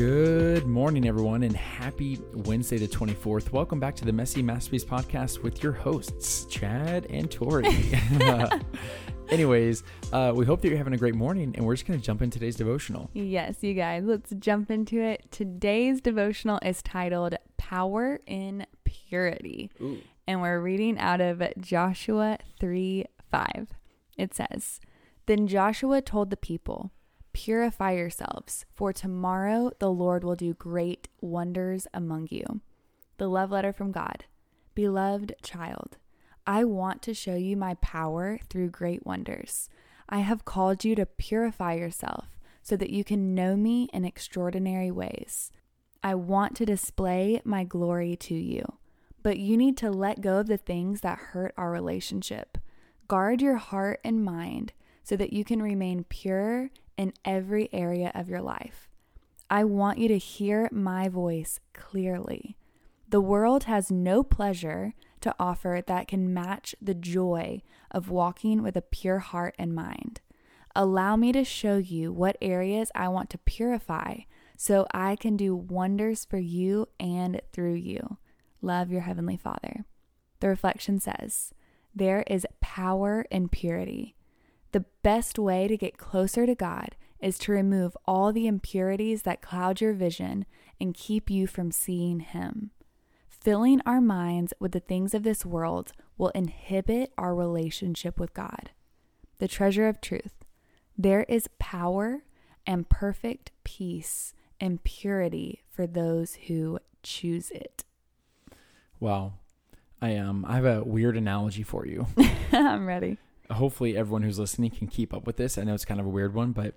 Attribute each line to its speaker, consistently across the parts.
Speaker 1: Good morning, everyone, and happy Wednesday, the 24th. Welcome back to the Messy Masterpiece Podcast with your hosts, Chad and Tori. Anyways, uh, we hope that you're having a great morning, and we're just going to jump in today's devotional.
Speaker 2: Yes, you guys, let's jump into it. Today's devotional is titled Power in Purity,
Speaker 1: Ooh.
Speaker 2: and we're reading out of Joshua 3 5. It says, Then Joshua told the people, Purify yourselves, for tomorrow the Lord will do great wonders among you. The love letter from God. Beloved child, I want to show you my power through great wonders. I have called you to purify yourself so that you can know me in extraordinary ways. I want to display my glory to you, but you need to let go of the things that hurt our relationship. Guard your heart and mind so that you can remain pure in every area of your life. I want you to hear my voice clearly. The world has no pleasure to offer that can match the joy of walking with a pure heart and mind. Allow me to show you what areas I want to purify so I can do wonders for you and through you. Love your Heavenly Father. The reflection says, There is power in purity. The best way to get closer to God is to remove all the impurities that cloud your vision and keep you from seeing Him. Filling our minds with the things of this world will inhibit our relationship with God. The treasure of truth. There is power and perfect peace and purity for those who choose it.
Speaker 1: Wow. I um I have a weird analogy for you.
Speaker 2: I'm ready.
Speaker 1: Hopefully everyone who's listening can keep up with this. I know it's kind of a weird one, but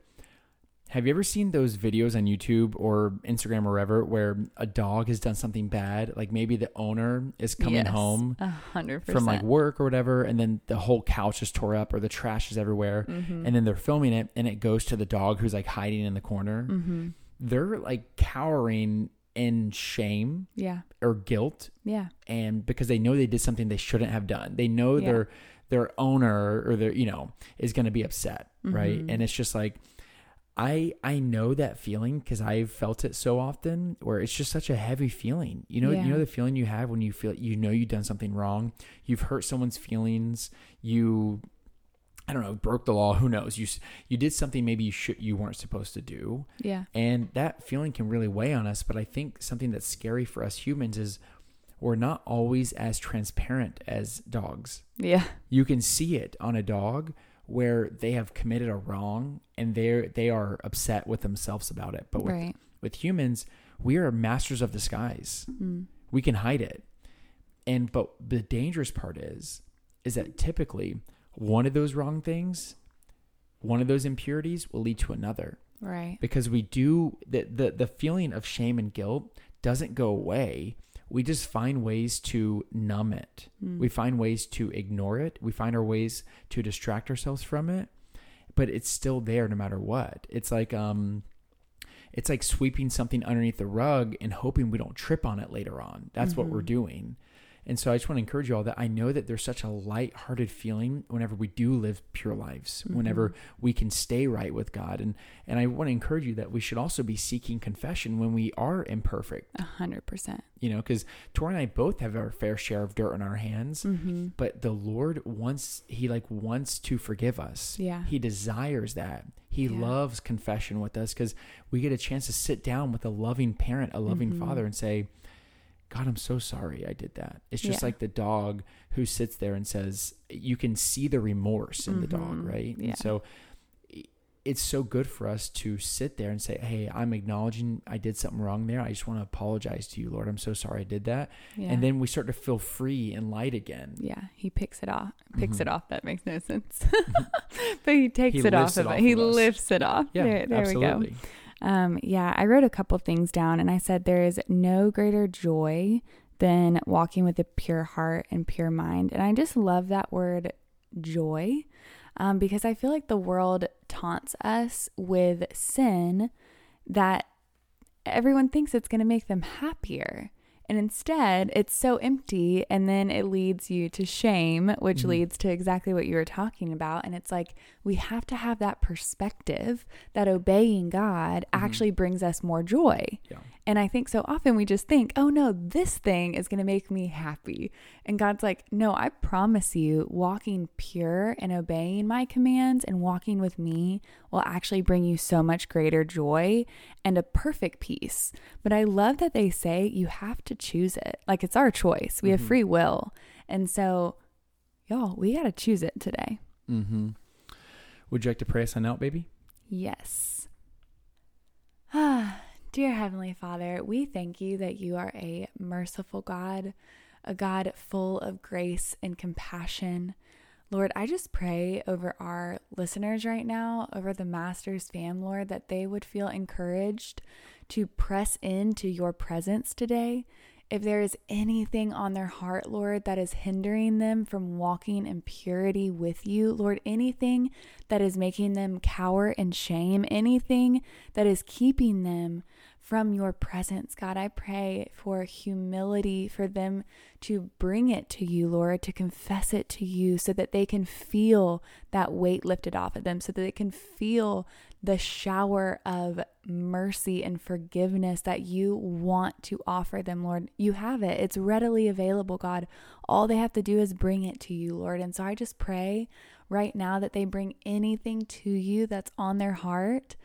Speaker 1: have you ever seen those videos on YouTube or Instagram or wherever where a dog has done something bad? Like maybe the owner is coming
Speaker 2: Yes,
Speaker 1: home
Speaker 2: A hundred
Speaker 1: from like work or whatever, and then the whole couch is tore up or the trash is everywhere,
Speaker 2: Mhm.
Speaker 1: and then they're filming it, and it goes to the dog who's like hiding in the corner.
Speaker 2: Mhm.
Speaker 1: They're like cowering in shame
Speaker 2: Yeah.
Speaker 1: or guilt,
Speaker 2: Yeah.
Speaker 1: and because they know they did something they shouldn't have done, they know
Speaker 2: Yeah.
Speaker 1: their their owner or their you know is going to be upset, right?
Speaker 2: Mhm.
Speaker 1: And it's just like. I I know that feeling because I've felt it so often where it's just such a heavy feeling. You know,
Speaker 2: Yeah.
Speaker 1: you know the feeling you have when you feel you know you've done something wrong. You've hurt someone's feelings. You I don't know, broke the law, who knows. You you did something maybe you should you weren't supposed to do.
Speaker 2: Yeah.
Speaker 1: And that feeling can really weigh on us, but I think something that's scary for us humans is we're not always as transparent as dogs
Speaker 2: Yeah.
Speaker 1: you can see it on a dog where they have committed a wrong and they they are upset with themselves about it. But with,
Speaker 2: right.
Speaker 1: with humans, we are masters of disguise.
Speaker 2: Mm.
Speaker 1: We can hide it. And but the dangerous part is is that typically one of those wrong things, one of those impurities will lead to another
Speaker 2: Right.
Speaker 1: because we do the the, the feeling of shame and guilt doesn't go away. We just find ways to numb it.
Speaker 2: Mm.
Speaker 1: We find ways to ignore it. We find our ways to distract ourselves from it, but it's still there no matter what. It's like um it's like sweeping something underneath the rug and hoping we don't trip on it later on. That's what we're
Speaker 2: Mhm.
Speaker 1: doing. And so I just want to encourage you all that I know that there's such a light-hearted feeling whenever we do live pure lives, whenever
Speaker 2: Mhm.
Speaker 1: we can stay right with God. And and I want to encourage you that we should also be seeking confession when we are imperfect.
Speaker 2: A hundred percent.
Speaker 1: You know, because Tori and I both have our fair share of dirt on our hands
Speaker 2: Mm-hmm.
Speaker 1: but the lord wants he like wants to forgive us
Speaker 2: Yeah.
Speaker 1: he desires that he
Speaker 2: Yeah.
Speaker 1: loves confession with us because we get a chance to sit down with a loving parent a loving
Speaker 2: Mhm.
Speaker 1: father and say god i'm so sorry i did that it's just
Speaker 2: Yeah.
Speaker 1: like the dog who sits there and says you can see the remorse in the dog
Speaker 2: Mhm.
Speaker 1: right
Speaker 2: Yeah.
Speaker 1: and so it's so good for us to sit there and say hey i'm acknowledging i did something wrong there i just want to apologize to you lord i'm so sorry i did that
Speaker 2: Yeah.
Speaker 1: and then we start to feel free and light again
Speaker 2: yeah, he picks it off. Picks
Speaker 1: Mhm.
Speaker 2: it off. That makes no sense. but he takes
Speaker 1: He
Speaker 2: it off
Speaker 1: it
Speaker 2: of it. He
Speaker 1: us.
Speaker 2: lifts it off.
Speaker 1: Yeah,
Speaker 2: there there we go. Um, yeah, I wrote a couple things down and I said there is no greater joy than walking with a pure heart and pure mind. And I just love that word joy um, because I feel like the world taunts us with sin that everyone thinks it's going to make them happier. And instead, it's so empty. And then it leads you to shame, which
Speaker 1: Mhm.
Speaker 2: leads to exactly what you were talking about. And it's like we have to have that perspective that obeying God
Speaker 1: Mhm.
Speaker 2: actually brings us more joy.
Speaker 1: Yeah.
Speaker 2: And I think so often we just think, oh no, this thing is going to make me happy. And God's like, no, I promise you, walking pure and obeying my commands and walking with me will actually bring you so much greater joy and a perfect peace. But I love that they say you have to choose it. Like it's our choice, we have
Speaker 1: Mhm.
Speaker 2: free will. And so, y'all, we got to choose it today.
Speaker 1: Mm-hmm. Would you like to pray us on out, baby?
Speaker 2: Yes. Dear Heavenly Father, we thank you that you are a merciful God, a God full of grace and compassion. Lord, I just pray over our listeners right now, over the Master's fam, Lord, that they would feel encouraged to press into your presence today. If there is anything on their heart, Lord, that is hindering them from walking in purity with you, Lord, anything that is making them cower in shame, anything that is keeping them from your presence. God, I pray for humility for them to bring it to you, Lord, to confess it to you so that they can feel that weight lifted off of them, so that they can feel the shower of mercy and forgiveness that you want to offer them, Lord. You have it, it's readily available, God. All they have to do is bring it to you, Lord. And so I just pray right now that they bring anything to you that's on their heart,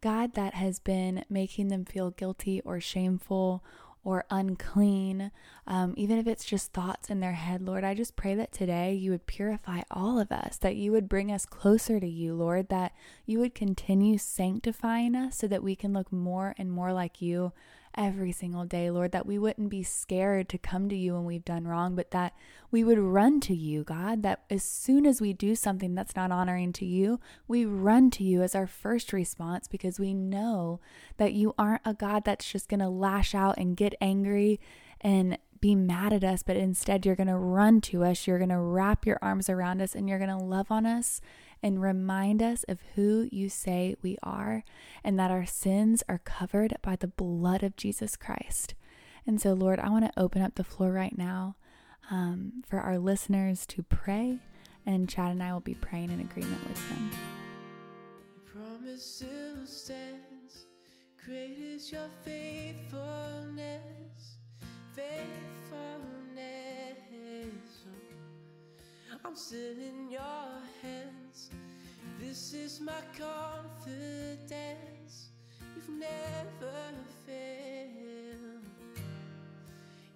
Speaker 2: God, that has been making them feel guilty or shameful or unclean, um, even if it's just thoughts in their head, Lord, I just pray that today you would purify all of us, that you would bring us closer to you, Lord, that you would continue sanctifying us so that we can look more and more like you every single day, Lord, that we wouldn't be scared to come to you when we've done wrong, but that we would run to you, God, that as soon as we do something that's not honoring to you, we run to you as our first response because we know that you aren't a God that's just going to lash out and get angry and be mad at us, but instead you're going to run to us, you're going to wrap your arms around us, and you're going to love on us and remind us of who you say we are and that our sins are covered by the blood of Jesus Christ. And so, Lord, I want to open up the floor right now um, for our listeners to pray, and Chad and I will be praying in agreement with them.
Speaker 3: promise still stands. Great is your faithfulness, faithfulness. I'm still in your hands. This is my confidence. You've never failed.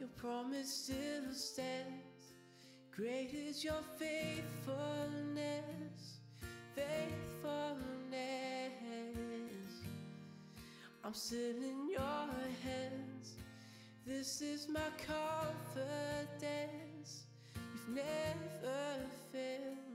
Speaker 3: Your promise still stands. Great is your faithfulness, faithfulness. I'm still in your hands. This is my confidence. You've never failed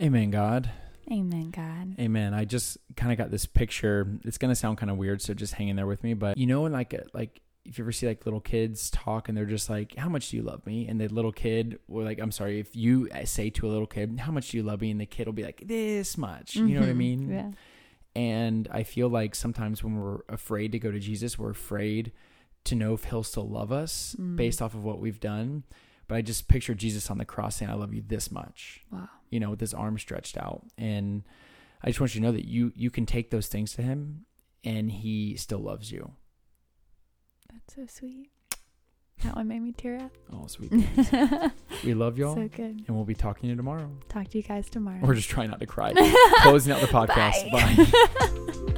Speaker 1: Amen, God.
Speaker 2: Amen, God.
Speaker 1: Amen. I just kind of got this picture. It's gonna sound kind of weird, so just hang in there with me. But you know, when like like if you ever see like little kids talk and they're just like, "How much do you love me?" and the little kid, or like, I'm sorry, if you say to a little kid, "How much do you love me?" and the kid will be like, "This much." You know what I
Speaker 2: Mhm.
Speaker 1: mean?
Speaker 2: Yeah.
Speaker 1: And I feel like sometimes when we're afraid to go to Jesus, we're afraid to know if he'll still love us
Speaker 2: Mm.
Speaker 1: based off of what we've done. But I just picture Jesus on the cross saying, I love you this much,
Speaker 2: Wow.
Speaker 1: you know, with his arm stretched out. And I just want you to know that you you can take those things to him and he still loves you.
Speaker 2: That's so sweet. That one made me tear up.
Speaker 1: Oh, sweet. we love y'all.
Speaker 2: So good.
Speaker 1: and we'll be talking to you tomorrow.
Speaker 2: Talk to you guys tomorrow.
Speaker 1: We're just trying not to cry. Closing out the podcast.
Speaker 2: Bye.
Speaker 1: Bye.